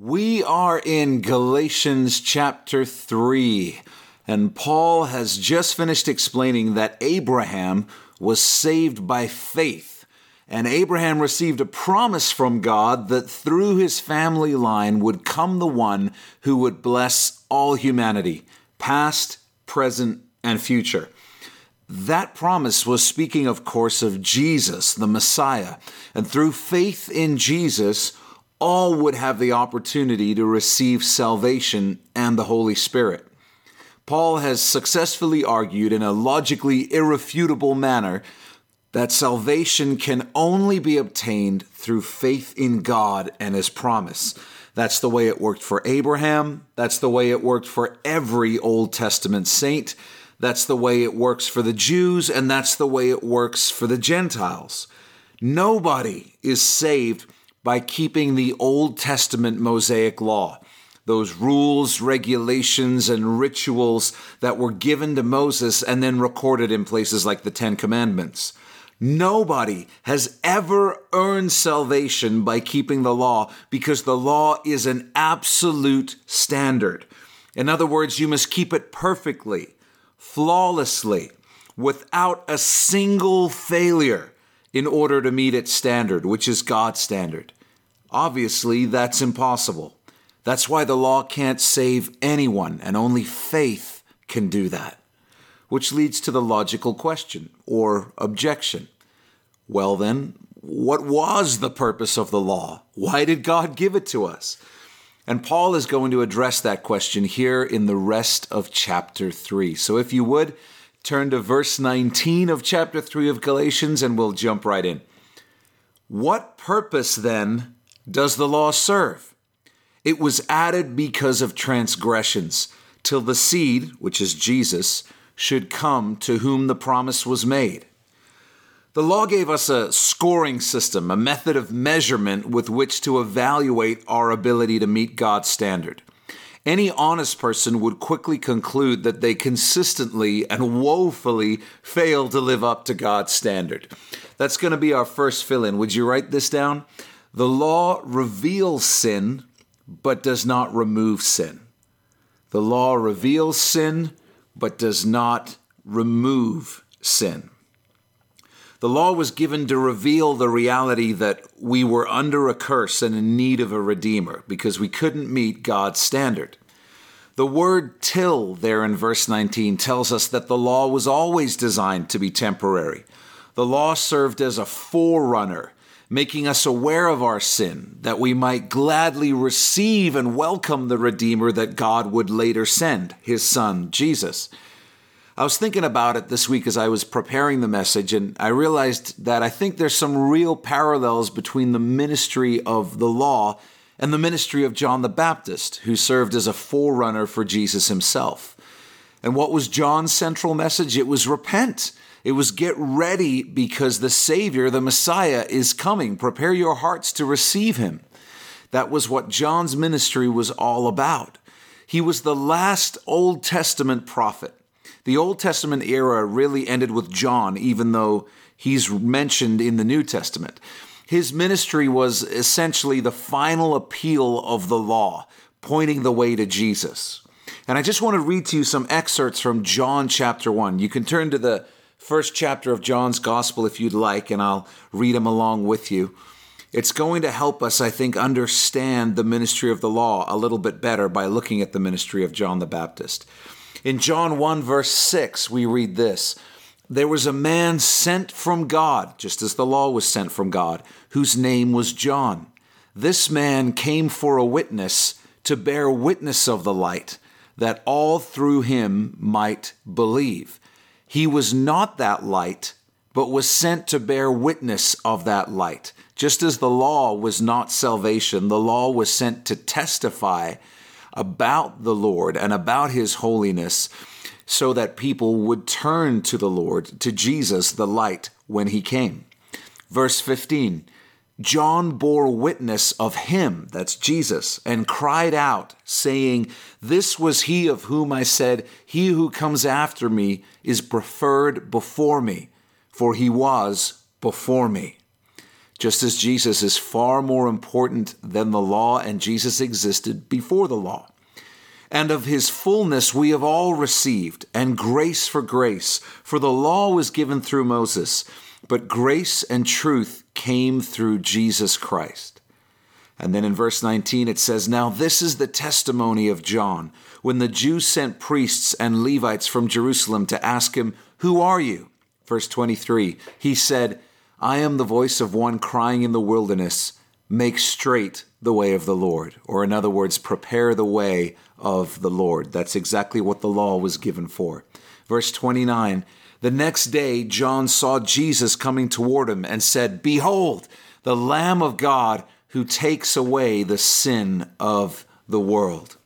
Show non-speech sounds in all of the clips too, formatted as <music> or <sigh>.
We are in Galatians chapter 3, and Paul has just finished explaining that Abraham was saved by faith. And Abraham received a promise from God that through his family line would come the one who would bless all humanity, past, present, and future. That promise was speaking, of course, of Jesus, the Messiah. And through faith in Jesus, all would have the opportunity to receive salvation and the Holy Spirit. Paul has successfully argued in a logically irrefutable manner that salvation can only be obtained through faith in God and His promise. That's the way it worked for Abraham. That's the way it worked for every Old Testament saint. That's the way it works for the Jews, and that's the way it works for the Gentiles. Nobody is saved by keeping the Old Testament Mosaic law, those rules, regulations, and rituals that were given to Moses and then recorded in places like the Ten Commandments. Nobody has ever earned salvation by keeping the law because the law is an absolute standard. In other words, you must keep it perfectly, flawlessly, without a single failure in order to meet its standard, which is God's standard. Obviously, that's impossible. That's why the law can't save anyone, and only faith can do that. Which leads to the logical question or objection. Well, then, what was the purpose of the law? Why did God give it to us? And Paul is going to address that question here in the rest of chapter 3. So if you would, turn to verse 19 of chapter 3 of Galatians and we'll jump right in. What purpose then does the law serve? It was added because of transgressions, till the seed, which is Jesus, should come to whom the promise was made. The law gave us a scoring system, a method of measurement with which to evaluate our ability to meet God's standard. Any honest person would quickly conclude that they consistently and woefully fail to live up to God's standard. That's going to be our first fill in. Would you write this down? The law reveals sin, but does not remove sin. The law reveals sin, but does not remove sin. The law was given to reveal the reality that we were under a curse and in need of a redeemer because we couldn't meet God's standard. The word till there in verse 19 tells us that the law was always designed to be temporary. The law served as a forerunner making us aware of our sin, that we might gladly receive and welcome the Redeemer that God would later send, his Son, Jesus. I was thinking about it this week as I was preparing the message, and I realized that I think there's some real parallels between the ministry of the law and the ministry of John the Baptist, who served as a forerunner for Jesus himself. And what was John's central message? It was repent it was get ready because the Savior, the Messiah, is coming. Prepare your hearts to receive him. That was what John's ministry was all about. He was the last Old Testament prophet. The Old Testament era really ended with John, even though he's mentioned in the New Testament. His ministry was essentially the final appeal of the law, pointing the way to Jesus. And I just want to read to you some excerpts from John chapter 1. You can turn to the first chapter of John's Gospel if you'd like, and I'll read them along with you. It's going to help us, I think, understand the ministry of the law a little bit better by looking at the ministry of John the Baptist. In John 1, verse 6, we read this There was a man sent from God, just as the law was sent from God, whose name was John. This man came for a witness to bear witness of the light, that all through him might believe. He was not that light, but was sent to bear witness of that light. Just as the law was not salvation, the law was sent to testify about the Lord and about his holiness so that people would turn to the Lord, to Jesus, the light, when he came. Verse 15 John bore witness of him, that's Jesus, and cried out, saying, This was he of whom I said, He who comes after me is preferred before me, for he was before me. just as Jesus is far more important than the law, and Jesus existed before the law. And of his fullness we have all received, and grace for grace. For the law was given through Moses, but grace and truth came through Jesus Christ. And then in verse 19 it says, Now this is the testimony of John, when the Jews sent priests and Levites from Jerusalem to ask him, Who are you? Verse 23, he said, I am the voice of one crying in the wilderness, Make straight the way of the Lord. Or, in other words, prepare the way of the Lord. That's exactly what the law was given for. Verse 29 The next day, John saw Jesus coming toward him and said, Behold, the Lamb of God who takes away the sin of the world.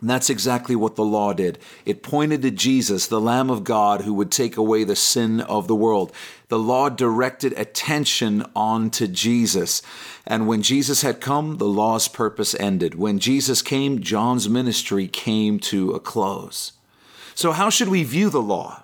And that's exactly what the law did. It pointed to Jesus, the Lamb of God, who would take away the sin of the world. The law directed attention on to Jesus. And when Jesus had come, the law's purpose ended. When Jesus came, John's ministry came to a close. So, how should we view the law?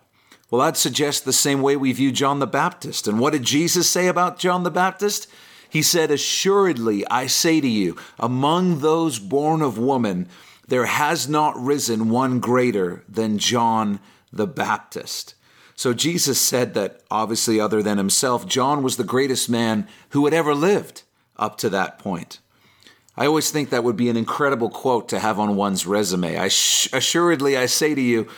Well, I'd suggest the same way we view John the Baptist. And what did Jesus say about John the Baptist? He said, Assuredly, I say to you, among those born of woman, there has not risen one greater than John the Baptist. So Jesus said that, obviously, other than himself, John was the greatest man who had ever lived up to that point. I always think that would be an incredible quote to have on one's resume. I sh- assuredly, I say to you,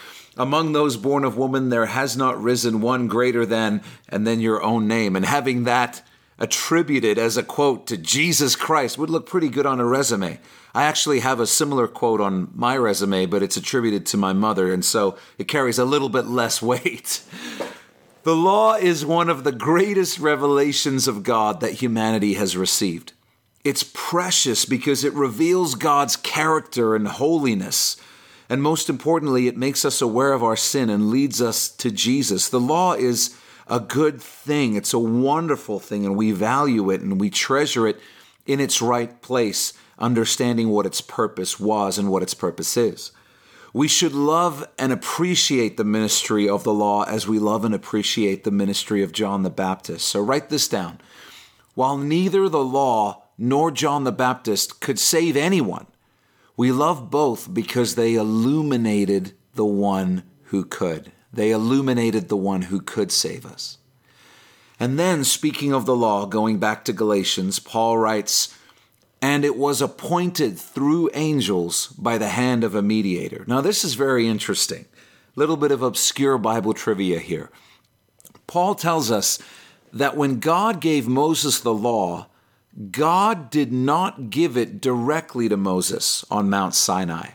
among those born of woman, there has not risen one greater than, and then your own name. And having that attributed as a quote to Jesus Christ would look pretty good on a resume. I actually have a similar quote on my resume, but it's attributed to my mother, and so it carries a little bit less <laughs> weight. The law is one of the greatest revelations of God that humanity has received. It's precious because it reveals God's character and holiness. And most importantly, it makes us aware of our sin and leads us to Jesus. The law is a good thing. It's a wonderful thing, and we value it and we treasure it in its right place, understanding what its purpose was and what its purpose is. We should love and appreciate the ministry of the law as we love and appreciate the ministry of John the Baptist. So write this down. While neither the law nor John the Baptist could save anyone, we love both because they illuminated the one who could. They illuminated the one who could save us. And then, speaking of the law, going back to Galatians, Paul writes, And it was appointed through angels by the hand of a mediator. Now, this is very interesting. Little bit of obscure Bible trivia here. Paul tells us that when God gave Moses the law, God did not give it directly to Moses on Mount Sinai.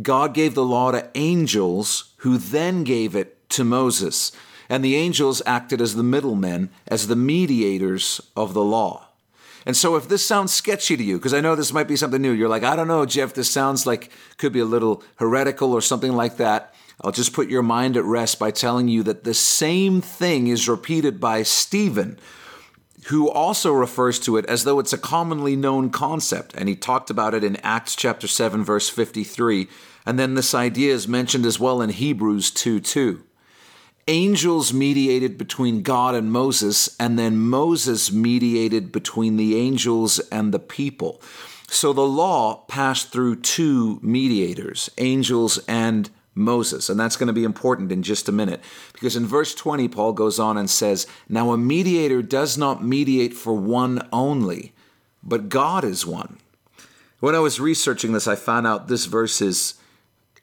God gave the law to angels who then gave it to Moses. And the angels acted as the middlemen, as the mediators of the law. And so, if this sounds sketchy to you, because I know this might be something new, you're like, I don't know, Jeff, this sounds like could be a little heretical or something like that. I'll just put your mind at rest by telling you that the same thing is repeated by Stephen, who also refers to it as though it's a commonly known concept. And he talked about it in Acts chapter 7, verse 53. And then this idea is mentioned as well in Hebrews 2 2. Angels mediated between God and Moses, and then Moses mediated between the angels and the people. So the law passed through two mediators, angels and Moses. And that's going to be important in just a minute. Because in verse 20, Paul goes on and says, Now a mediator does not mediate for one only, but God is one. When I was researching this, I found out this verse is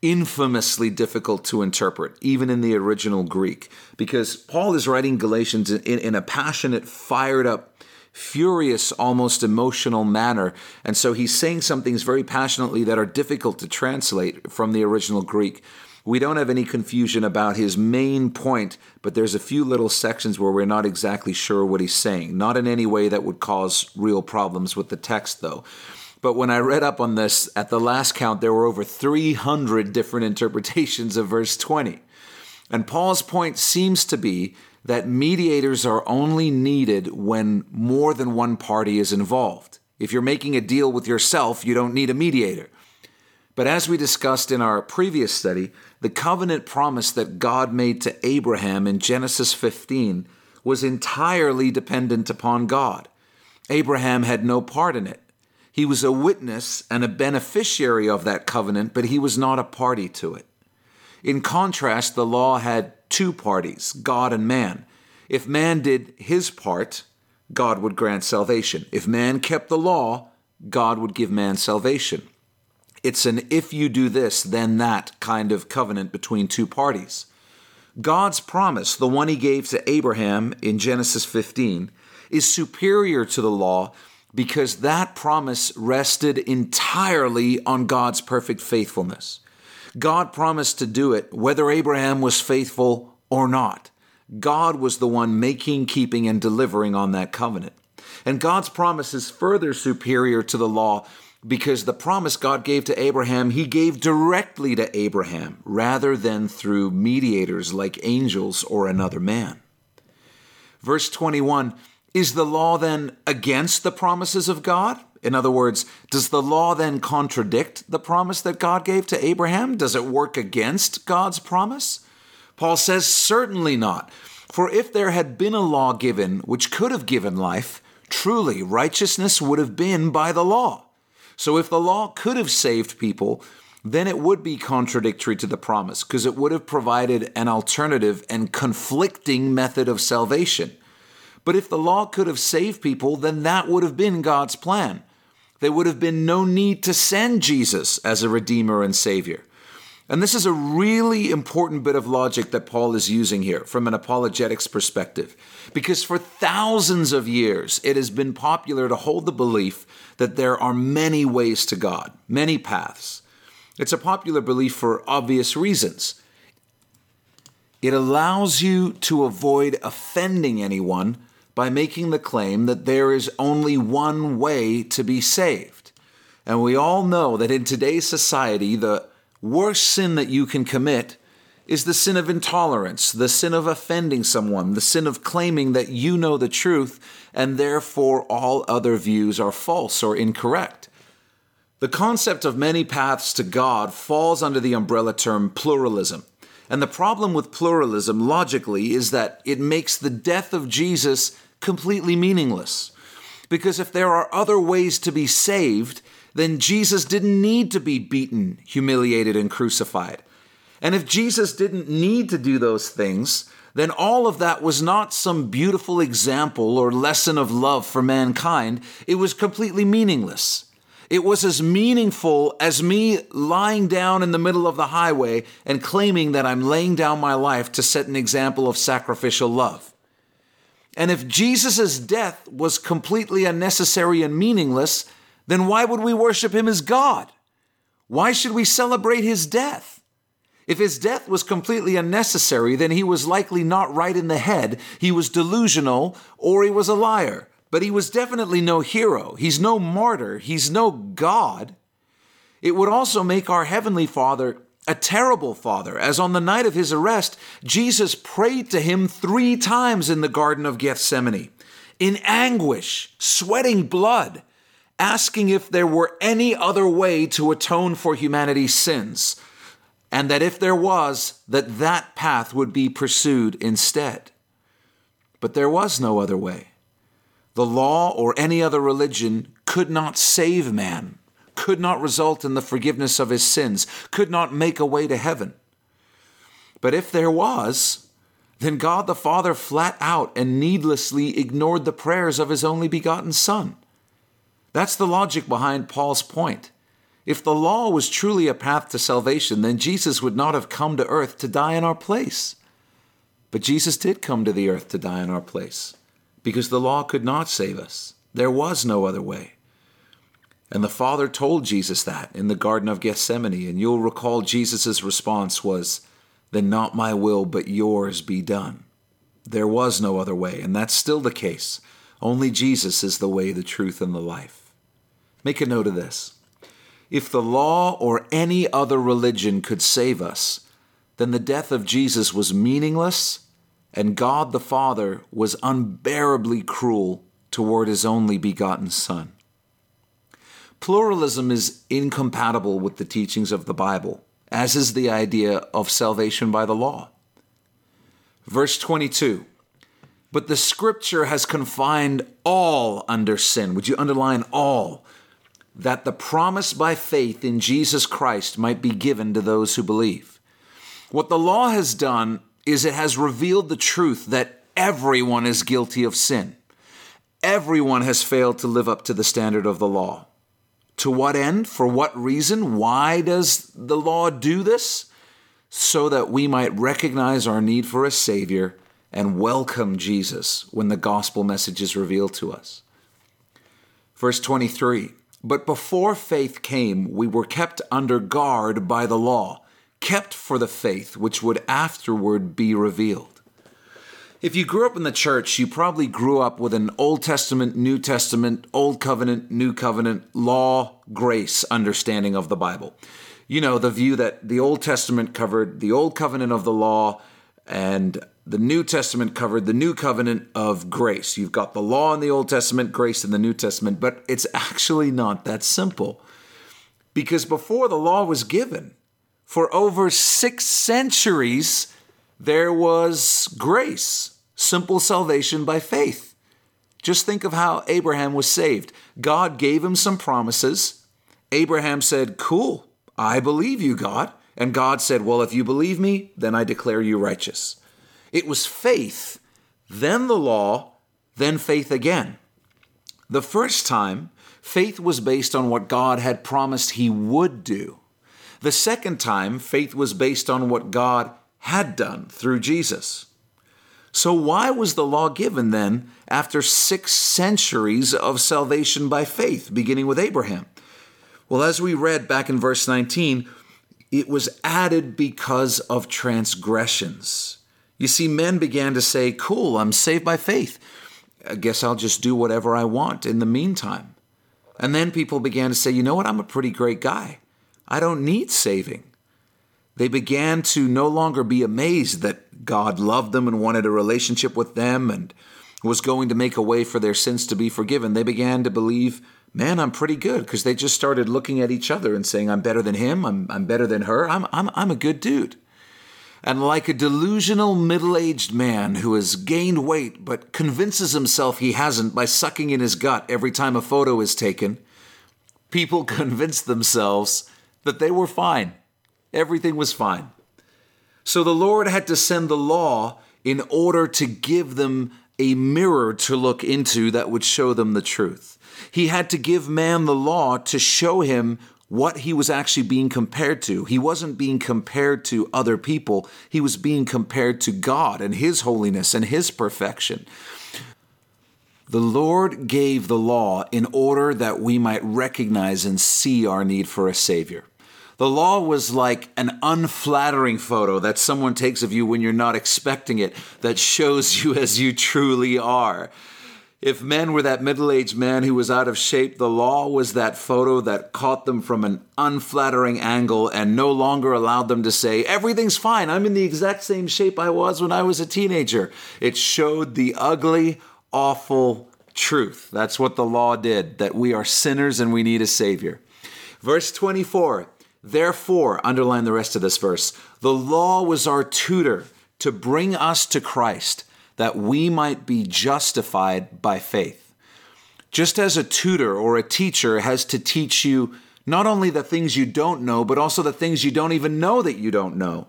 infamously difficult to interpret, even in the original Greek, because Paul is writing Galatians in, in, a passionate, fired up, furious, almost emotional manner. And so he's saying some things very passionately that are difficult to translate from the original Greek. We don't have any confusion about his main point, but there's a few little sections where we're not exactly sure what he's saying. Not in any way that would cause real problems with the text, though. But when I read up on this, at the last count, there were over 300 different <laughs> interpretations of verse 20. And Paul's point seems to be that mediators are only needed when more than one party is involved. If you're making a deal with yourself, you don't need a mediator. But as we discussed in our previous study, the covenant promise that God made to Abraham in Genesis 15 was entirely dependent upon God. Abraham had no part in it. He was a witness and a beneficiary of that covenant, but he was not a party to it. In contrast, the law had two parties, God and man. If man did his part, God would grant salvation. If man kept the law, God would give man salvation. It's an if you do this, then that kind of covenant between two parties. God's promise, the one he gave to Abraham in Genesis 15, is superior to the law because that promise rested entirely on God's perfect faithfulness. God promised to do it whether Abraham was faithful or not. God was the one making, keeping, and delivering on that covenant. And God's promise is further superior to the law because the promise God gave to Abraham, he gave directly to Abraham rather than through mediators like angels or another man. Verse 21 Is the law then against the promises of God? In other words, does the law then contradict the promise that God gave to Abraham? Does it work against God's promise? Paul says, Certainly not. For if there had been a law given which could have given life, truly righteousness would have been by the law. So if the law could have saved people, then it would be contradictory to the promise because it would have provided an alternative and conflicting method of salvation. But if the law could have saved people, then that would have been God's plan. There would have been no need to send Jesus as a Redeemer and Savior. And this is a really important bit of logic that Paul is using here from an apologetics perspective. Because for thousands of years, it has been popular to hold the belief that there are many ways to God, many paths. It's a popular belief for obvious reasons. It allows you to avoid offending anyone by making the claim that there is only one way to be saved. And we all know that in today's society, the worst sin that you can commit is the sin of intolerance, the sin of offending someone, the sin of claiming that you know the truth and therefore all other views are false or incorrect. The concept of many paths to God falls under the umbrella term pluralism. And the problem with pluralism, logically, is that it makes the death of Jesus completely meaningless. Because if there are other ways to be saved, then Jesus didn't need to be beaten, humiliated, and crucified. And if Jesus didn't need to do those things, then all of that was not some beautiful example or lesson of love for mankind. It was completely meaningless. It was as meaningful as me lying down in the middle of the highway and claiming that I'm laying down my life to set an example of sacrificial love. And if Jesus' death was completely unnecessary and meaningless, then why would we worship him as God? Why should we celebrate his death? If his death was completely unnecessary, then he was likely not right in the head, he was delusional, or he was a liar. But he was definitely no hero. He's no martyr. He's no God. It would also make our Heavenly Father a terrible father, as on the night of his arrest, Jesus prayed to him three times in the Garden of Gethsemane, in anguish, sweating blood, asking if there were any other way to atone for humanity's sins, and that if there was, that that path would be pursued instead. But there was no other way. The law or any other religion could not save man, could not result in the forgiveness of his sins, could not make a way to heaven. But if there was, then God the Father flat out and needlessly ignored the prayers of his only begotten Son. That's the logic behind Paul's point. If the law was truly a path to salvation, then Jesus would not have come to earth to die in our place. But Jesus did come to the earth to die in our place because the law could not save us. There was no other way. And the Father told Jesus that in the Garden of Gethsemane. And you'll recall Jesus' response was, Then not my will, but yours be done. There was no other way, and that's still the case. Only Jesus is the way, the truth, and the life. Make a note of this. If the law or any other religion could save us, then the death of Jesus was meaningless, and God the Father was unbearably cruel toward his only begotten Son. Pluralism is incompatible with the teachings of the Bible, as is the idea of salvation by the law. Verse 22 But the scripture has confined all under sin. Would you underline all? That the promise by faith in Jesus Christ might be given to those who believe. What the law has done is it has revealed the truth that everyone is guilty of sin. Everyone has failed to live up to the standard of the law. To what end? For what reason? Why does the law do this? So that we might recognize our need for a Savior and welcome Jesus when the gospel message is revealed to us. Verse 23 But before faith came, we were kept under guard by the law, kept for the faith which would afterward be revealed. If you grew up in the church, you probably grew up with an Old Testament, New Testament, Old Covenant, New Covenant, law, grace understanding of the Bible. You know, the view that the Old Testament covered the Old Covenant of the law and the New Testament covered the New Covenant of grace. You've got the law in the Old Testament, grace in the New Testament, but it's actually not that simple. Because before the law was given, for over six centuries, there was grace, simple salvation by faith. Just think of how Abraham was saved. God gave him some promises. Abraham said, Cool, I believe you, God. And God said, Well, if you believe me, then I declare you righteous. It was faith, then the law, then faith again. The first time, faith was based on what God had promised he would do. The second time, faith was based on what God had done through Jesus. So, why was the law given then after six centuries of salvation by faith, beginning with Abraham? Well, as we read back in verse 19, it was added because of transgressions. You see, men began to say, Cool, I'm saved by faith. I guess I'll just do whatever I want in the meantime. And then people began to say, You know what? I'm a pretty great guy. I don't need saving they began to no longer be amazed that God loved them and wanted a relationship with them and was going to make a way for their sins to be forgiven. They began to believe, man, I'm pretty good because they just started looking at each other and saying, I'm better than him, I'm, I'm better than her, I'm, I'm, I'm a good dude. And like a delusional middle aged man who has gained weight but convinces himself he hasn't by sucking in his gut every time a photo is taken, people <laughs> convinced themselves that they were fine Everything was fine. So the Lord had to send the law in order to give them a mirror to look into that would show them the truth. He had to give man the law to show him what he was actually being compared to. He wasn't being compared to other people, he was being compared to God and his holiness and his perfection. The Lord gave the law in order that we might recognize and see our need for a Savior. The law was like an unflattering photo that someone takes of you when you're not expecting it, that shows you as you truly are. If men were that middle aged man who was out of shape, the law was that photo that caught them from an unflattering angle and no longer allowed them to say, Everything's fine, I'm in the exact same shape I was when I was a teenager. It showed the ugly, awful truth. That's what the law did, that we are sinners and we need a Savior. Verse 24 Therefore, underline the rest of this verse the law was our tutor to bring us to Christ that we might be justified by faith. Just as a tutor or a teacher has to teach you not only the things you don't know, but also the things you don't even know that you don't know.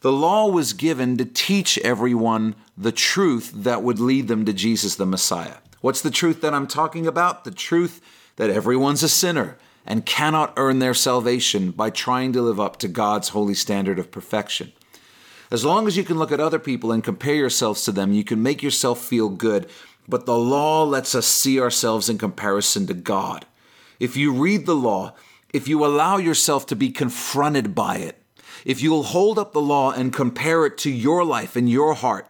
The law was given to teach everyone the truth that would lead them to Jesus the Messiah. What's the truth that I'm talking about? The truth that everyone's a sinner and cannot earn their salvation by trying to live up to God's holy standard of perfection. As long as you can look at other people and compare yourselves to them, you can make yourself feel good, but the law lets us see ourselves in comparison to God. If you read the law, if you allow yourself to be confronted by it, if you'll hold up the law and compare it to your life and your heart,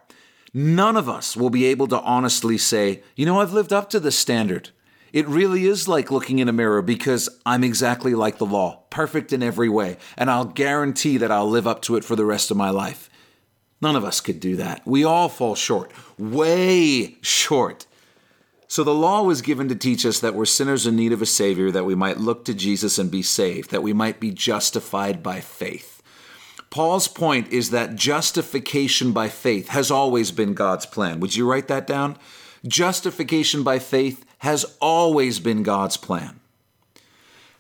none of us will be able to honestly say, you know, I've lived up to this standard. It really is like looking in a mirror because I'm exactly like the law, perfect in every way, and I'll guarantee that I'll live up to it for the rest of my life. None of us could do that. We all fall short, way short. So the law was given to teach us that we're sinners in need of a Savior, that we might look to Jesus and be saved, that we might be justified by faith. Paul's point is that justification by faith has always been God's plan. Would you write that down? Justification by faith has always been God's plan.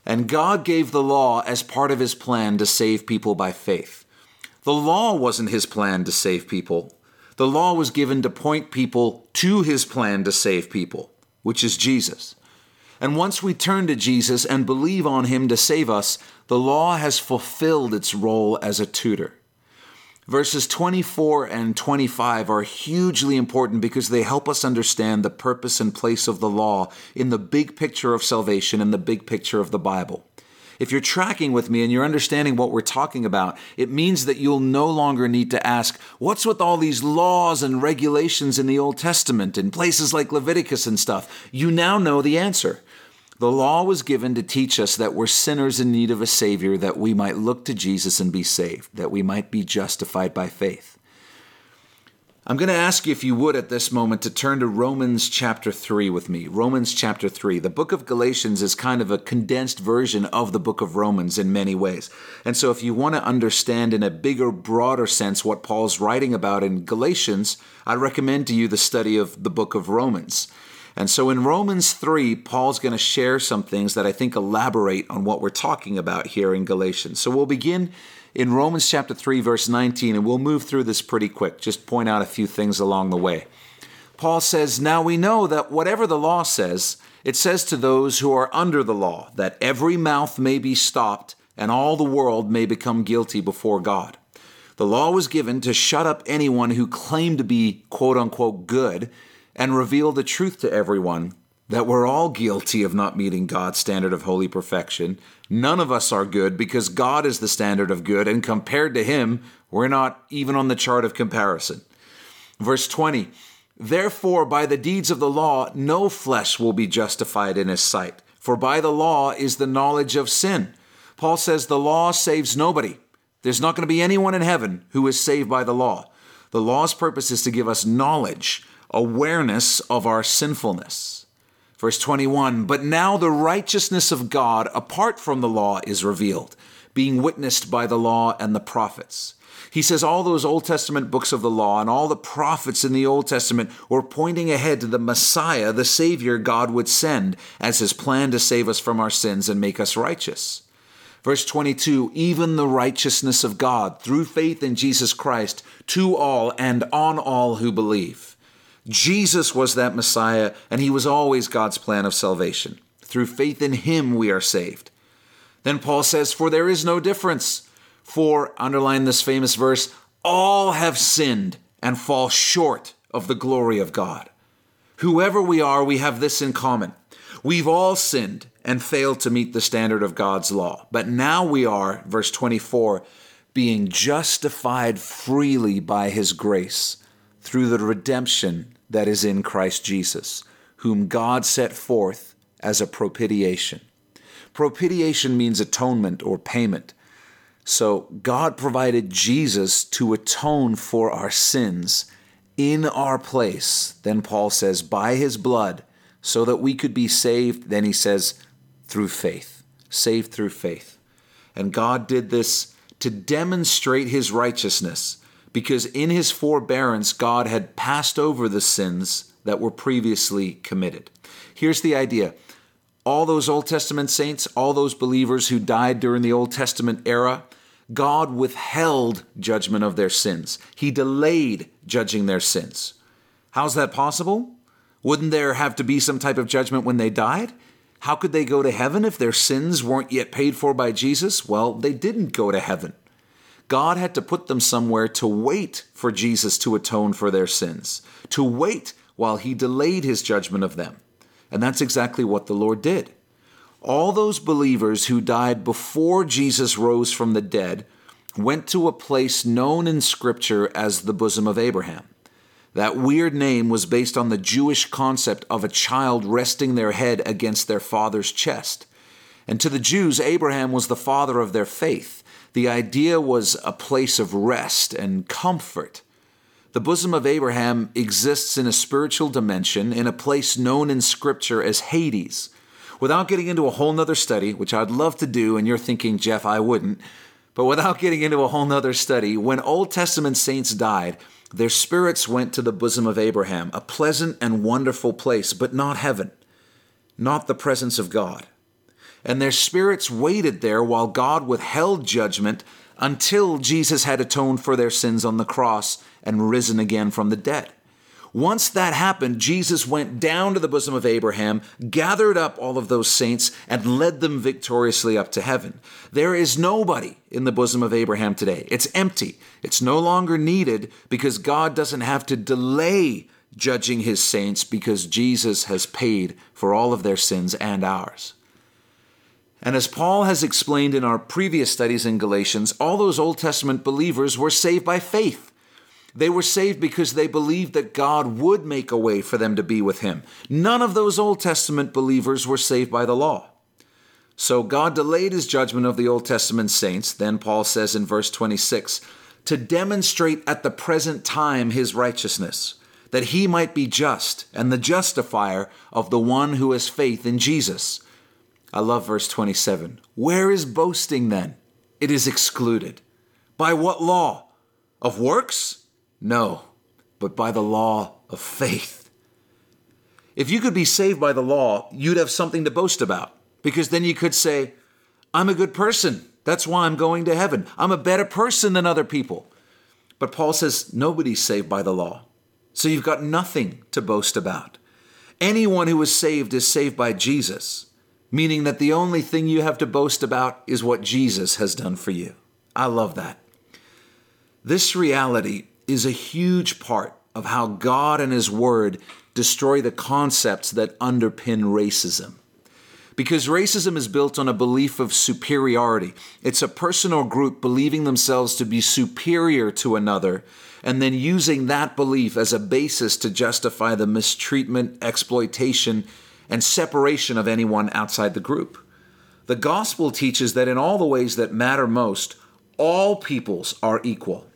And God gave the law as part of his plan to save people by faith. The law wasn't his plan to save people. The law was given to point people to his plan to save people, which is Jesus. And once we turn to Jesus and believe on him to save us, the law has fulfilled its role as a tutor. Verses 24 and 25 are hugely important because they help us understand the purpose and place of the law in the big picture of salvation and the big picture of the Bible. If you're tracking with me and you're understanding what we're talking about, it means that you'll no longer need to ask, what's with all these laws and regulations in the Old Testament in places like Leviticus and stuff? You now know the answer. The law was given to teach us that we're sinners in need of a Savior, that we might look to Jesus and be saved, that we might be justified by faith. I'm going to ask you, if you would, at this moment, to turn to Romans chapter 3 with me. Romans chapter 3. The book of Galatians is kind of a condensed version of the book of Romans in many ways. And so, if you want to understand in a bigger, broader sense what Paul's writing about in Galatians, I recommend to you the study of the book of Romans. And so in Romans 3, Paul's going to share some things that I think elaborate on what we're talking about here in Galatians. So we'll begin in Romans chapter 3, verse 19, and we'll move through this pretty quick, just point out a few things along the way. Paul says, Now we know that whatever the law says, it says to those who are under the law, that every mouth may be stopped and all the world may become guilty before God. The law was given to shut up anyone who claimed to be quote unquote good and reveal the truth to everyone that we're all guilty of not meeting God's standard of holy perfection. None of us are good because God is the standard of good, and compared to Him, we're not even on the chart of comparison. Verse 20 Therefore, by the deeds of the law, no flesh will be justified in His sight, for by the law is the knowledge of sin. Paul says the law saves nobody. There's not going to be anyone in heaven who is saved by the law. The law's purpose is to give us knowledge awareness of our sinfulness. Verse 21 But now the righteousness of God apart from the law is revealed, being witnessed by the law and the prophets. He says all those Old Testament books of the law and all the prophets in the Old Testament were pointing ahead to the Messiah, the Savior God would send as his plan to save us from our sins and make us righteous. Verse 22 Even the righteousness of God through faith in Jesus Christ to all and on all who believe. Jesus was that Messiah, and he was always God's plan of salvation. Through faith in him, we are saved. Then Paul says, For there is no difference. For, underline this famous verse, all have sinned and fall short of the glory of God. Whoever we are, we have this in common. We've all sinned and failed to meet the standard of God's law. But now we are, verse 24, being justified freely by his grace through the redemption that is in Christ Jesus, whom God set forth as a propitiation. Propitiation means atonement or payment. So God provided Jesus to atone for our sins in our place. Then Paul says, by his blood, so that we could be saved. Then he says, through faith. Saved through faith. And God did this to demonstrate his righteousness because in his forbearance, God had passed over the sins that were previously committed. Here's the idea all those Old Testament saints, all those believers who died during the Old Testament era, God withheld judgment of their sins. He delayed judging their sins. How's that possible? Wouldn't there have to be some type of judgment when they died? How could they go to heaven if their sins weren't yet paid for by Jesus? Well, they didn't go to heaven. God had to put them somewhere to wait for Jesus to atone for their sins, to wait while he delayed his judgment of them. And that's exactly what the Lord did. All those believers who died before Jesus rose from the dead went to a place known in Scripture as the bosom of Abraham. That weird name was based on the Jewish concept of a child resting their head against their father's chest. And to the Jews, Abraham was the father of their faith. The idea was a place of rest and comfort. The bosom of Abraham exists in a spiritual dimension in a place known in Scripture as Hades. Without getting into a whole nother study, which I'd love to do, and you're thinking, Jeff, I wouldn't, But without <laughs> getting into a whole nother study, when Old Testament saints died, their spirits went to the bosom of Abraham, a pleasant and wonderful place, but not heaven, not the presence of God. And their spirits waited there while God withheld judgment until Jesus had atoned for their sins on the cross and risen again from the dead. Once that happened, Jesus went down to the bosom of Abraham, gathered up all of those saints, and led them victoriously up to heaven. There is nobody in the bosom of Abraham today. It's empty. It's no longer needed because God doesn't have to delay judging his saints because Jesus has paid for all of their sins and ours. And as Paul has explained in our previous studies in Galatians, all those Old Testament believers were saved by faith. They were saved because they believed that God would make a way for them to be with Him. None of those Old Testament believers were saved by the law. So God delayed His judgment of the Old Testament saints, then Paul says in verse 26, to demonstrate at the present time His righteousness, that He might be just and the justifier of the one who has faith in Jesus. I love verse 27. Where is boasting then? It is excluded. By what law? Of works? No, but by the law of faith. If you could be saved by the law, you'd have something to boast about, because then you could say, I'm a good person. That's why I'm going to heaven. I'm a better person than other people. But Paul says nobody's saved by the law. So you've got nothing to boast about. Anyone who is saved is saved by Jesus, meaning that the only thing you have to boast about is what Jesus has done for you. I love that. This reality is a huge part of how God and His Word destroy the concepts that underpin racism. Because racism is built on a belief of superiority. It's a person or group believing themselves to be superior to another and then using that belief as a basis to justify the mistreatment, exploitation, and separation of anyone outside the group. The gospel teaches that in all the ways that matter most, all peoples are equal.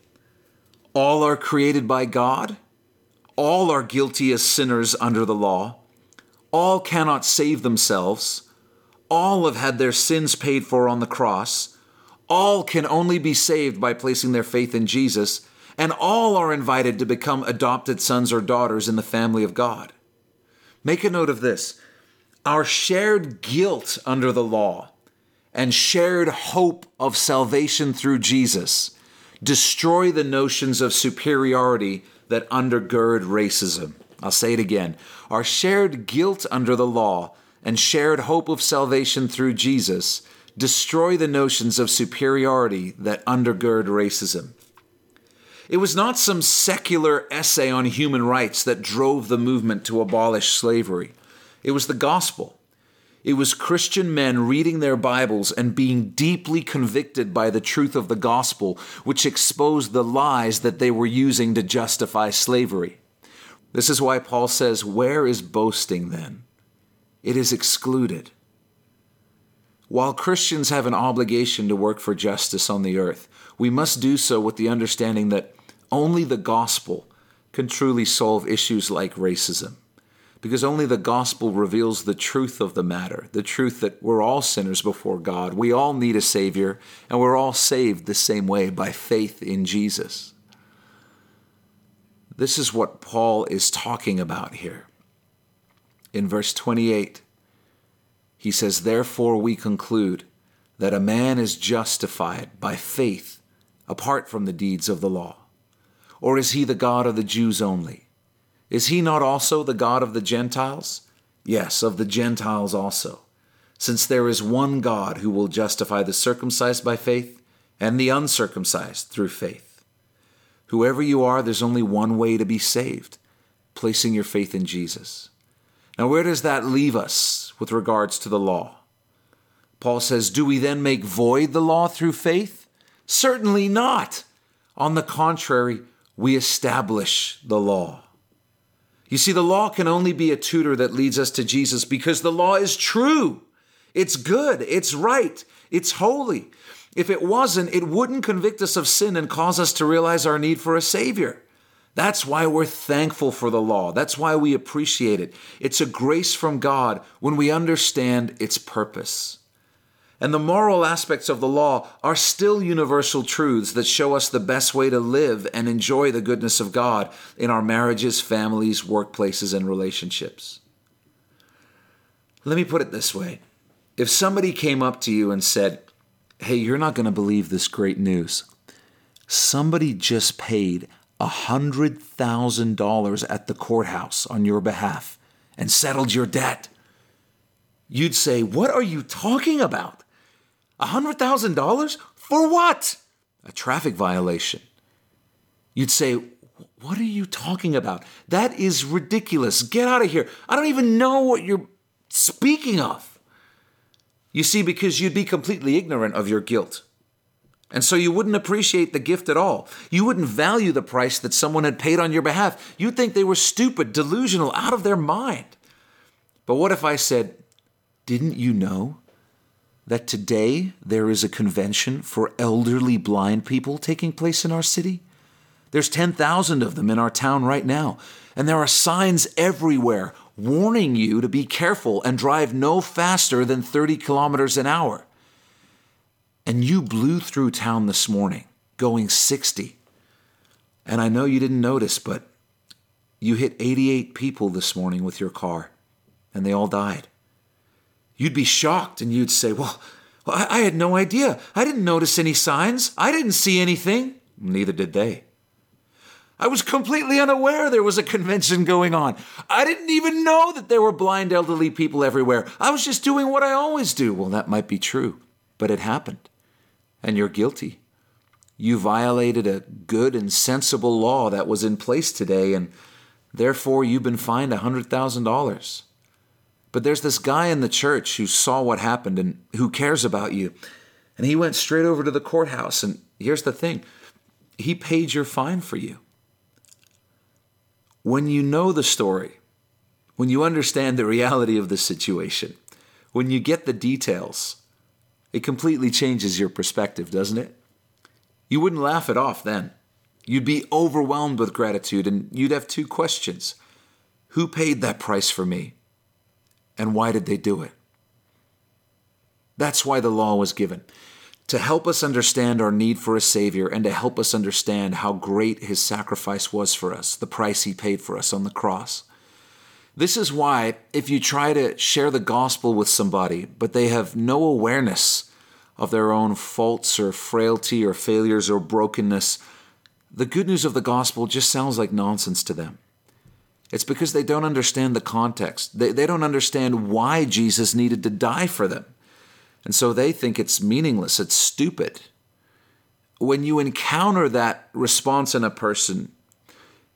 All are created by God. All are guilty as sinners under the law. All cannot save themselves. All have had their sins paid for on the cross. All can only be saved by placing their faith in Jesus. And all are invited to become adopted sons or daughters in the family of God. Make a note of this our shared guilt under the law and shared hope of salvation through Jesus destroy the notions of superiority that undergird racism. I'll say it again. Our shared guilt under the law and shared hope of salvation through Jesus destroy the notions of superiority that undergird racism. It was not some secular essay on human rights that drove the movement to abolish slavery. It was the gospel. It was Christian men reading their Bibles and being deeply convicted by the truth of the gospel, which exposed the lies that they were using to justify slavery. This is why Paul says, Where is boasting then? It is excluded. While Christians have an obligation to work for justice on the earth, we must do so with the understanding that only the gospel can truly solve issues like racism because only the gospel reveals the truth of the matter the truth that we're all sinners before God. We all need a Savior, and we're all saved the same way by faith in Jesus. This is what Paul is talking about here. In verse 28, he says, Therefore we conclude that a man is justified by faith apart from the deeds of the law. Or is he the God of the Jews only? Is he not also the God of the Gentiles? Yes, of the Gentiles also, since there is one God who will justify the circumcised by faith and the uncircumcised through faith. Whoever you are, there's only one way to be saved placing your faith in Jesus. Now, where does that leave us with regards to the law? Paul says, Do we then make void the law through faith? Certainly not. On the contrary, we establish the law. You see, the law can only be a tutor that leads us to Jesus because the law is true. It's good. It's right. It's holy. If it wasn't, it wouldn't convict us of sin and cause us to realize our need for a Savior. That's why we're thankful for the law. That's why we appreciate it. It's a grace from God when we understand its purpose. And the moral aspects of the law are still universal truths that show us the best way to live and enjoy the goodness of God in our marriages, families, workplaces, and relationships. Let me put it this way if somebody came up to you and said, Hey, you're not going to believe this great news. Somebody just paid $100,000 at the courthouse on your behalf and settled your debt. You'd say, What are you talking about? $100,000? For what? A traffic violation. You'd say, What are you talking about? That is ridiculous. Get out of here. I don't even know what you're speaking of. You see, because you'd be completely ignorant of your guilt. And so you wouldn't appreciate the gift at all. You wouldn't value the price that someone had paid on your behalf. You'd think they were stupid, delusional, out of their mind. But what if I said, Didn't you know that today there is a convention for elderly blind people taking place in our city? There's 10,000 of them in our town right now, and there are signs everywhere warning you to be careful and drive no faster than 30 kilometers an hour. And you blew through town this morning going 60. And I know you didn't notice, but you hit 88 people this morning with your car, and they all died. You'd be shocked and you'd say, Well, I, had no idea. I didn't notice any signs. I didn't see anything. Neither did they. I was completely unaware there was a convention going on. I didn't even know that there were blind elderly people everywhere. I was just doing what I always do. Well, that might be true, but it happened. And you're guilty. You violated a good and sensible law that was in place today, and therefore you've been fined a $100,000. But there's this guy in the church who saw what happened and who cares about you. And he went straight over to the courthouse. And here's the thing he paid your fine for you. When you know the story, when you understand the reality of the situation, when you get the details, it completely changes your perspective, doesn't it? You wouldn't laugh it off then. You'd be overwhelmed with gratitude and you'd have two questions Who paid that price for me? And why did they do it? That's why the law was given to help us understand our need for a Savior and to help us understand how great His sacrifice was for us, the price He paid for us on the cross. This is why, if you try to share the gospel with somebody, but they have no awareness of their own faults or frailty or failures or brokenness, the good news of the gospel just sounds like nonsense to them. It's because they don't understand the context. They, they don't understand why Jesus needed to die for them. And so they think it's meaningless, it's stupid. When you encounter that response in a person,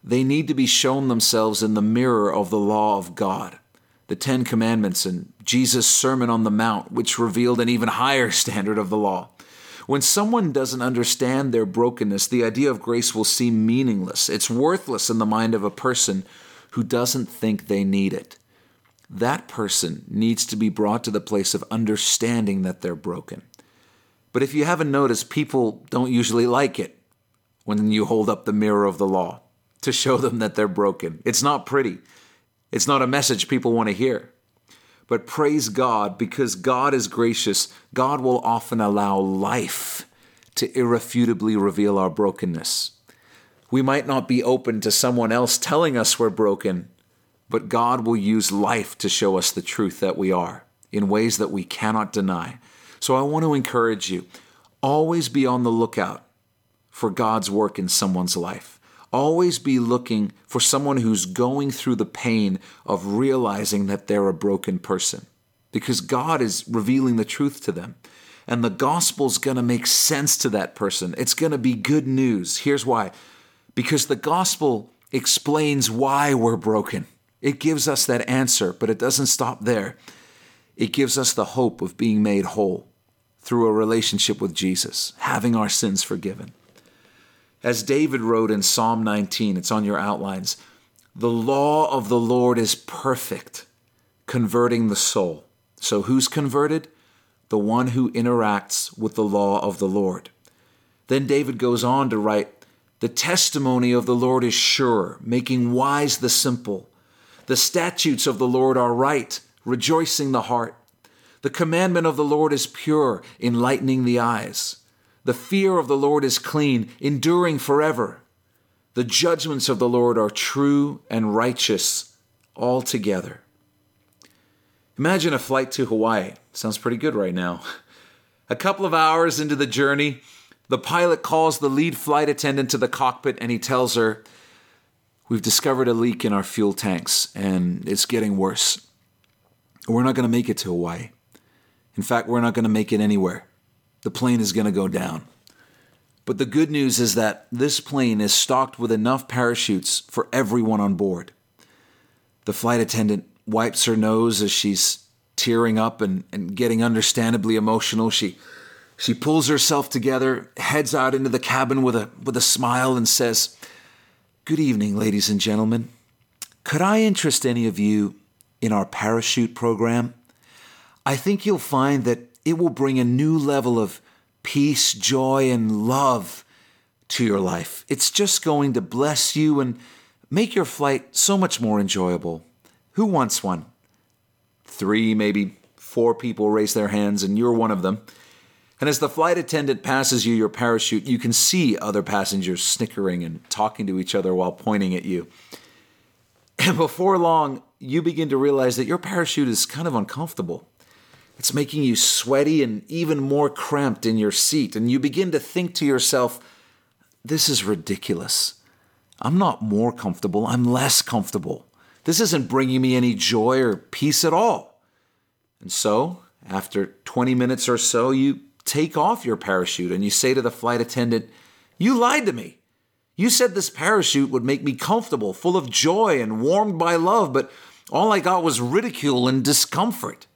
they need to be shown themselves in the mirror of the law of God, the Ten Commandments, and Jesus' Sermon on the Mount, which revealed an even higher <laughs> standard of the law. When someone doesn't understand their brokenness, the idea of grace will seem meaningless. It's worthless in the mind of a person who doesn't think they need it that person needs to be brought to the place of understanding that they're broken. But if you haven't noticed, people don't usually like it when you hold up the mirror of the law to show them that they're broken. It's not pretty, it's not a message people want to hear. But praise God, because God is gracious, God will often allow life to irrefutably reveal our brokenness. We might not be open to someone else telling us we're broken, but God will use life to show us the truth that we are in ways that we cannot deny. So I want to encourage you always be on the lookout for God's work in someone's life. Always be looking for someone who's going through the pain of realizing that they're a broken person because God is revealing the truth to them. And the gospel's going to make sense to that person. It's going to be good news. Here's why because the gospel explains why we're broken. It gives us that answer, but it doesn't stop there. It gives us the hope of being made whole through a relationship with Jesus, having our sins forgiven. As David wrote in Psalm 19, it's on your outlines the law of the Lord is perfect, converting the soul. So, who's converted? The one who interacts with the law of the Lord. Then David goes on to write, The testimony of the Lord is sure, making wise the simple. The statutes of the Lord are right, rejoicing the heart. The commandment of the Lord is pure, enlightening the eyes. The fear of the Lord is clean, enduring forever. The judgments of the Lord are true and righteous altogether. Imagine a flight to Hawaii. Sounds pretty good right now. <laughs> A couple of hours into the journey, the pilot calls the lead flight attendant to the cockpit and he tells her, We've discovered a leak in our fuel tanks and it's getting worse. We're not going to make it to Hawaii. In fact, we're not going to make it anywhere. The plane is going to go down. But the good news is that this plane is stocked with enough parachutes for everyone on board. The flight attendant wipes her nose as she's tearing up and, and getting understandably emotional. She she pulls herself together, heads out into the cabin with a with a smile and says, Good evening, ladies and gentlemen. Could I interest any of you in our parachute program? I think you'll find that it will bring a new level of peace, joy, and love to your life. It's just going to bless you and make your flight so much more enjoyable. Who wants one? Three, maybe four people raise their hands, and you're one of them. And as the flight attendant passes you your parachute, you can see other passengers snickering and talking to each other while pointing at you. And before long, you begin to realize that your parachute is kind of uncomfortable. It's making you sweaty and even more cramped in your seat. And you begin to think to yourself, this is ridiculous. I'm not more comfortable, I'm less comfortable. This isn't bringing me any joy or peace at all. And so, after 20 minutes or so, you take off your parachute and you say to the flight attendant, You lied to me. You said this parachute would make me comfortable, full of joy, and warmed by love, but all I got was ridicule and discomfort.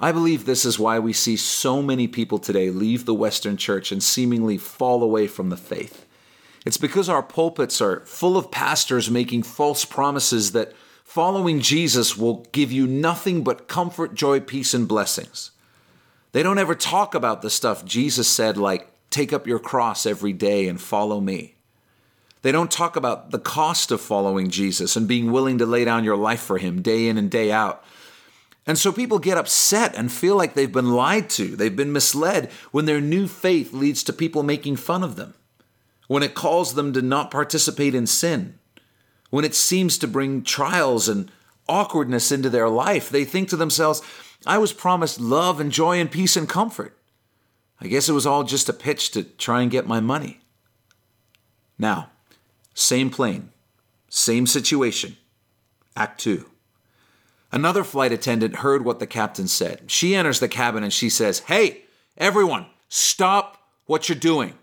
I believe this is why we see so many people today leave the Western church and seemingly fall away from the faith. It's because our pulpits are full of pastors making false promises that following Jesus will give you nothing but comfort, joy, peace, and blessings. They don't ever talk about the stuff Jesus said, like, take up your cross every day and follow me. They don't talk about the cost of following Jesus and being willing to lay down your life for him day in and day out. And so people get upset and feel like they've been lied to, they've been misled when their new faith leads to people making fun of them, when it calls them to not participate in sin, when it seems to bring trials and awkwardness into their life. They think to themselves, I was promised love and joy and peace and comfort. I guess it was all just a pitch to try and get my money. Now, same plane, same situation. Act 2. Another flight attendant heard what the captain said. She enters the cabin and she says, Hey, everyone, stop what you're doing.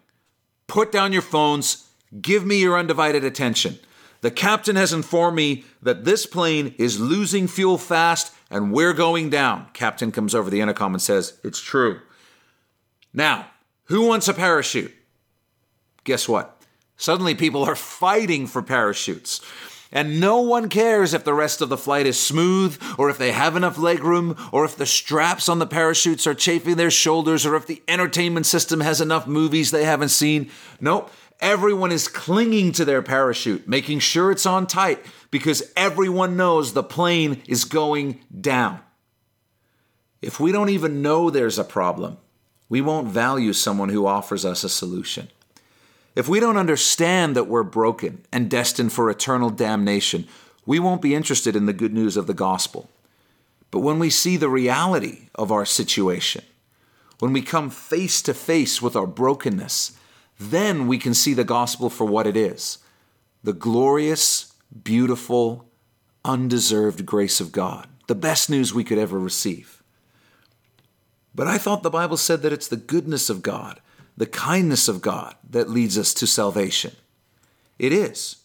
Put down your phones. Give me your undivided attention. The captain has informed me that this plane is losing fuel fast and we're going down. Captain comes over the intercom and says, It's true. Now, who wants a parachute? Guess what? Suddenly people are fighting for parachutes. And no one cares if the rest of the flight is smooth, or if they have enough legroom, or if the straps on the parachutes are chafing their shoulders, or if the entertainment system has enough movies they haven't seen. Nope. Everyone is clinging to their parachute, making sure it's on tight, because everyone knows the plane is going down. If we don't even know there's a problem, we won't value someone who offers us a solution. If we don't understand that we're broken and destined for eternal damnation, we won't be interested in the good news of the gospel. But when we see the reality of our situation, when we come face to face with our brokenness, then we can see the gospel for what it is the glorious, beautiful, undeserved grace of God, the best news we could ever receive. But I thought the Bible said that it's the goodness of God the kindness of God that leads us to salvation. It is.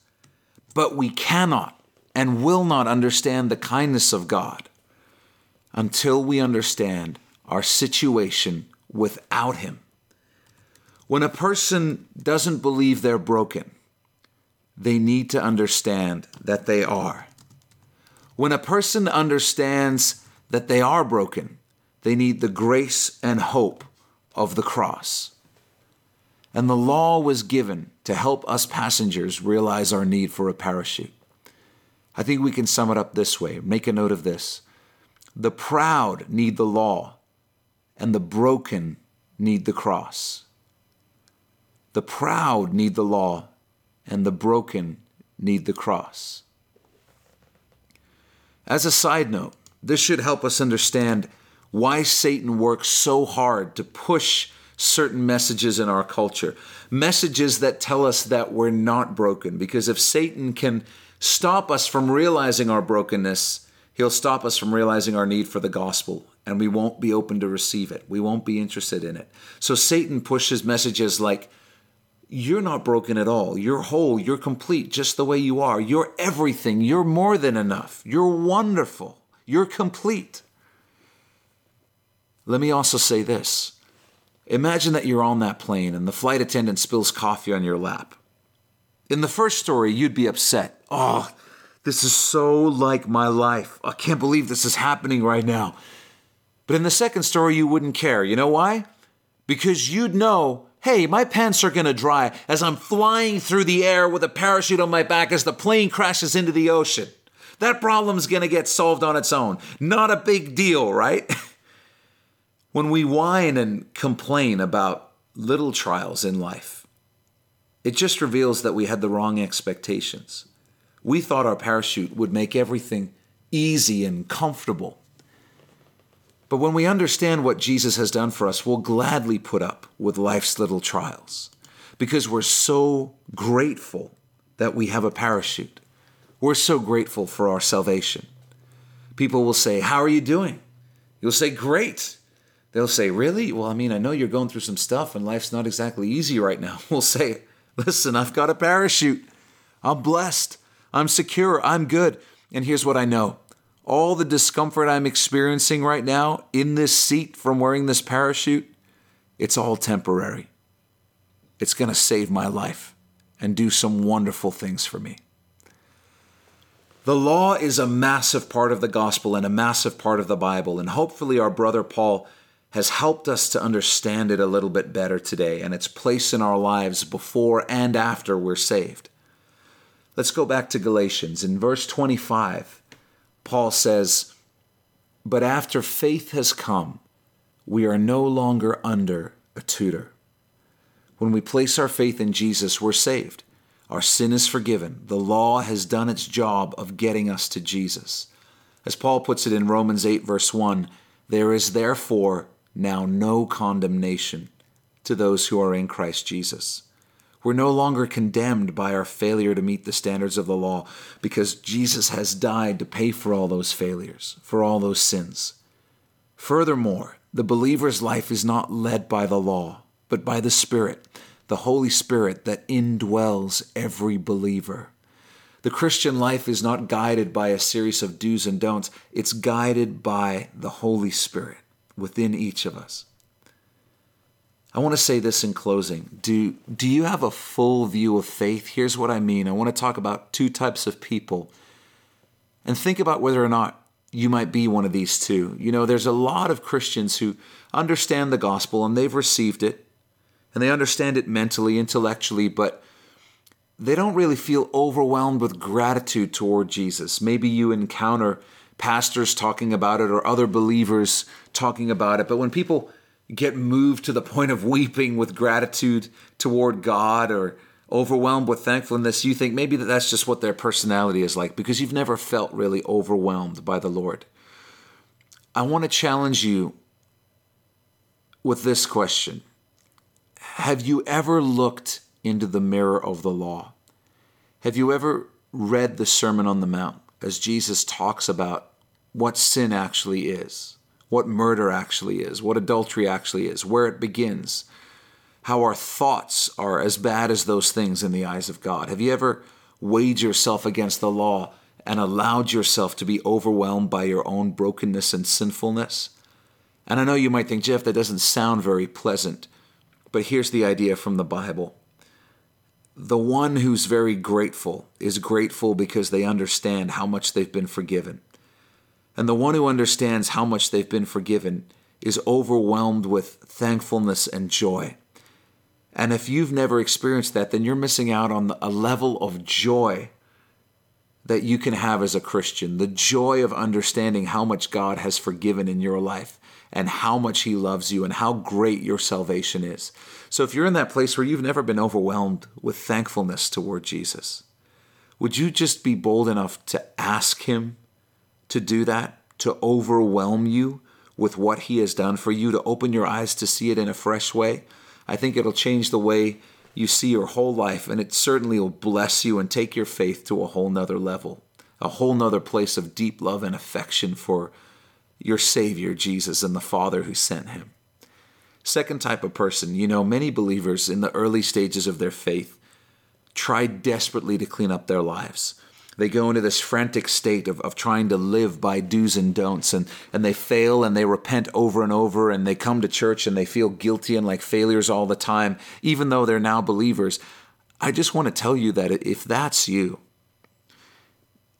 But we cannot and will not understand the kindness of God until we understand our situation without Him. When a person doesn't believe they're broken, they need to understand that they are. When a person understands that they are broken, they need the grace and hope of the cross. And the law was given to help us passengers realize our need for a parachute. I think we can sum it up this way. Make a note of this. The proud need the law, and the broken need the cross. The proud need the law, and the broken need the cross. As a side note, this should help us understand why Satan works so hard to push certain messages in our culture. Messages that tell us that we're not broken. Because if Satan can stop us from realizing our brokenness, he'll stop us from realizing our need for the gospel. And we won't be open to receive it. We won't be interested in it. So Satan pushes messages like, you're not broken at all. You're whole. You're complete just the way you are. You're everything. You're more than enough. You're wonderful. You're complete. Let me also say this Imagine that you're on that plane and the flight attendant spills coffee on your lap. In the first story, you'd be upset. Oh, this is so like my life. I can't believe this is happening right now. But in the second story, you wouldn't care. You know why? Because you'd know hey, my pants are gonna dry as I'm flying through the air with a parachute on my back as the plane crashes into the ocean. That problem's gonna get solved on its own. Not a big deal, right? <laughs> When we whine and complain about little trials in life, it just reveals that we had the wrong expectations. We thought our parachute would make everything easy and comfortable. But when we understand what Jesus has done for us, we'll gladly put up with life's little trials because we're so grateful that we have a parachute. We're so grateful for our salvation. People will say, How are you doing? You'll say, Great they'll say, Really? Well, I mean, I know you're going through some stuff and life's not exactly easy right now. <laughs> We'll say, Listen, I've got a parachute. I'm blessed. I'm secure. I'm good. And here's what I know all the discomfort I'm experiencing right now in this seat from wearing this parachute, it's all temporary. It's going to save my life and do some wonderful things for me. The law is a massive part of the gospel and a massive part of the Bible, and hopefully, our brother Paul has helped us to understand it a little bit better today and its place in our lives before and after we're saved. Let's go back to Galatians. In verse 25, Paul says, But after faith has come, we are no longer under a tutor. When we place our faith in Jesus, we're saved. Our sin is forgiven. The law has done its job of getting us to Jesus. As Paul puts it in Romans 8, verse 1, there is therefore now no condemnation to those who are in Christ Jesus. We're no longer condemned by our failure to meet the standards of the law because Jesus has died to pay for all those failures, for all those sins. Furthermore, the believer's life is not led by the law, but by the Spirit, the Holy Spirit that indwells every believer. The Christian life is not guided by a series of do's and don'ts, it's guided by the Holy Spirit within each of us. I want to say this in closing. Do, do you have a full view of faith? Here's what I mean. I want to talk about two types of people and think about whether or not you might be one of these two. You know, there's a lot of Christians who understand the gospel and they've received it and they understand it mentally, intellectually, but they don't really feel overwhelmed with gratitude toward Jesus. Maybe you encounter pastors talking about it or other believers talking about it. But when people get moved to the point of weeping with gratitude toward God or overwhelmed with thankfulness, you think maybe that that's just what their personality is like because you've never felt really overwhelmed by the Lord. I want to challenge you with this question Have you ever looked into the mirror of the law? Have you ever read the Sermon on the Mount as Jesus talks about what sin actually is, what murder actually is, what adultery actually is, where it begins, how our thoughts are as bad as those things in the eyes of God. Have you ever weighed yourself against the law and allowed yourself to be overwhelmed by your own brokenness and sinfulness? And I know you might think, Jeff, that doesn't sound very pleasant, but here's the idea from the Bible. The one who's very grateful is grateful because they understand how much they've been forgiven. And the one who understands how much they've been forgiven is overwhelmed with thankfulness and joy. And if you've never experienced that, then you're missing out on a level of joy that you can have as a Christian, the joy of understanding how much God has forgiven in your life and how much He loves you and how great your salvation is. So, if you're in that place where you've never been overwhelmed with thankfulness toward Jesus, would you just be bold enough to ask Him to do that, to overwhelm you with what He has done for you, to open your eyes to see it in a fresh way? I think it'll change the way you see your whole life, and it certainly will bless you and take your faith to a whole nother level, a whole nother place of deep love and affection for your Savior, Jesus, and the Father who sent him. Second type of person, you know, many believers in the early stages of their faith try desperately to clean up their lives. They go into this frantic state of, of trying to live by do's and don'ts, and, and they fail and they repent over and over, and they come to church and they feel guilty and like failures all the time, even though they're now believers. I just want to tell you that if that's you,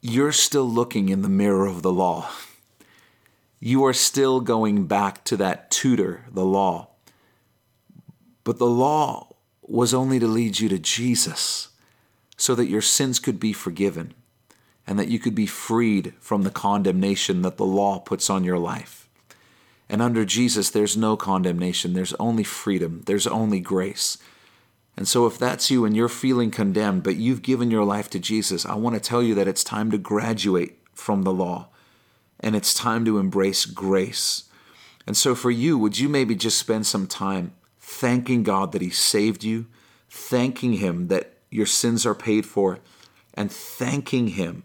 you're still looking in the mirror of the law. You are still going back to that tutor, the law. But the law was only to lead you to Jesus so that your sins could be forgiven and that you could be freed from the condemnation that the law puts on your life. And under Jesus, there's no condemnation, there's only freedom, there's only grace. And so, if that's you and you're feeling condemned, but you've given your life to Jesus, I want to tell you that it's time to graduate from the law and it's time to embrace grace. And so, for you, would you maybe just spend some time thanking God that He saved you, thanking Him that your sins are paid for, and thanking Him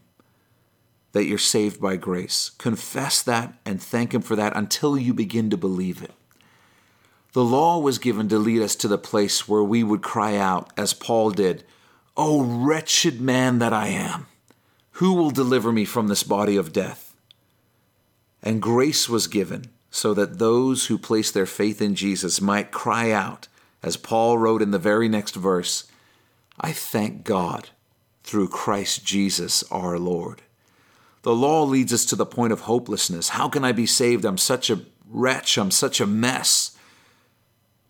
that you're saved by grace. Confess that and thank Him for that until you begin to believe it. The law was given to lead us to the place where we would cry out, as Paul did, O wretched man that I am, who will deliver me from this body of death? And grace was given so that those who place their faith in Jesus might cry out, as Paul wrote in the very next verse, I thank God through Christ Jesus our Lord. The law leads us to the point of hopelessness. How can I be saved? I'm such a wretch. I'm such a mess.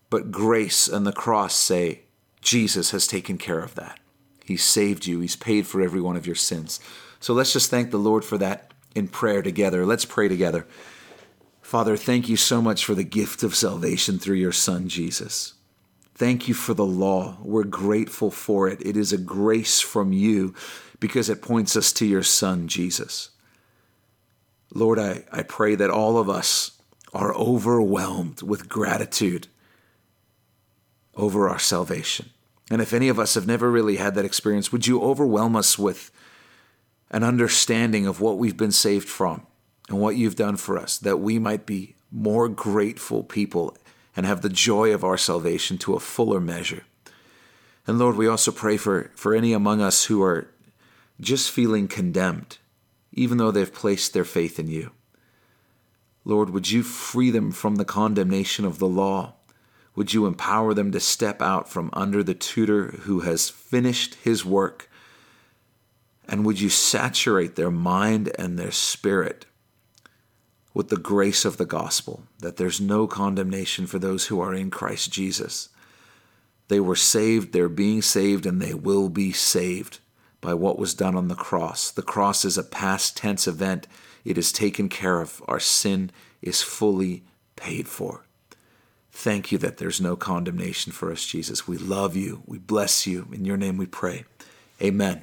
But grace and the cross say, Jesus has taken care of that. He saved you, He's paid for every one of your sins. So let's just thank the Lord for that in prayer together. Let's pray together. Father, thank you so much for the gift of salvation through your Son, Jesus. Thank you for the law. We're grateful for it. It is a grace from you because it points us to your Son, Jesus. Lord, I, I pray that all of us are overwhelmed with gratitude over our salvation. And if any of us have never really had that experience, would you overwhelm us with an understanding of what we've been saved from and what you've done for us, that we might be more grateful people and have the joy of our salvation to a fuller measure. And Lord, we also pray for, for any among us who are just feeling condemned, even though they've placed their faith in you. Lord, would you free them from the condemnation of the law? Would you empower them to step out from under the tutor who has finished his work? And would you saturate their mind and their spirit with the grace of the gospel, that there's no condemnation for those who are in Christ Jesus? They were saved, they're being saved, and they will be saved by what was done on the cross. The cross is a past tense event, it is taken care of. Our sin is fully paid for. Thank you that there's no condemnation for us, Jesus. We love you. We bless you. In your name we pray. Amen.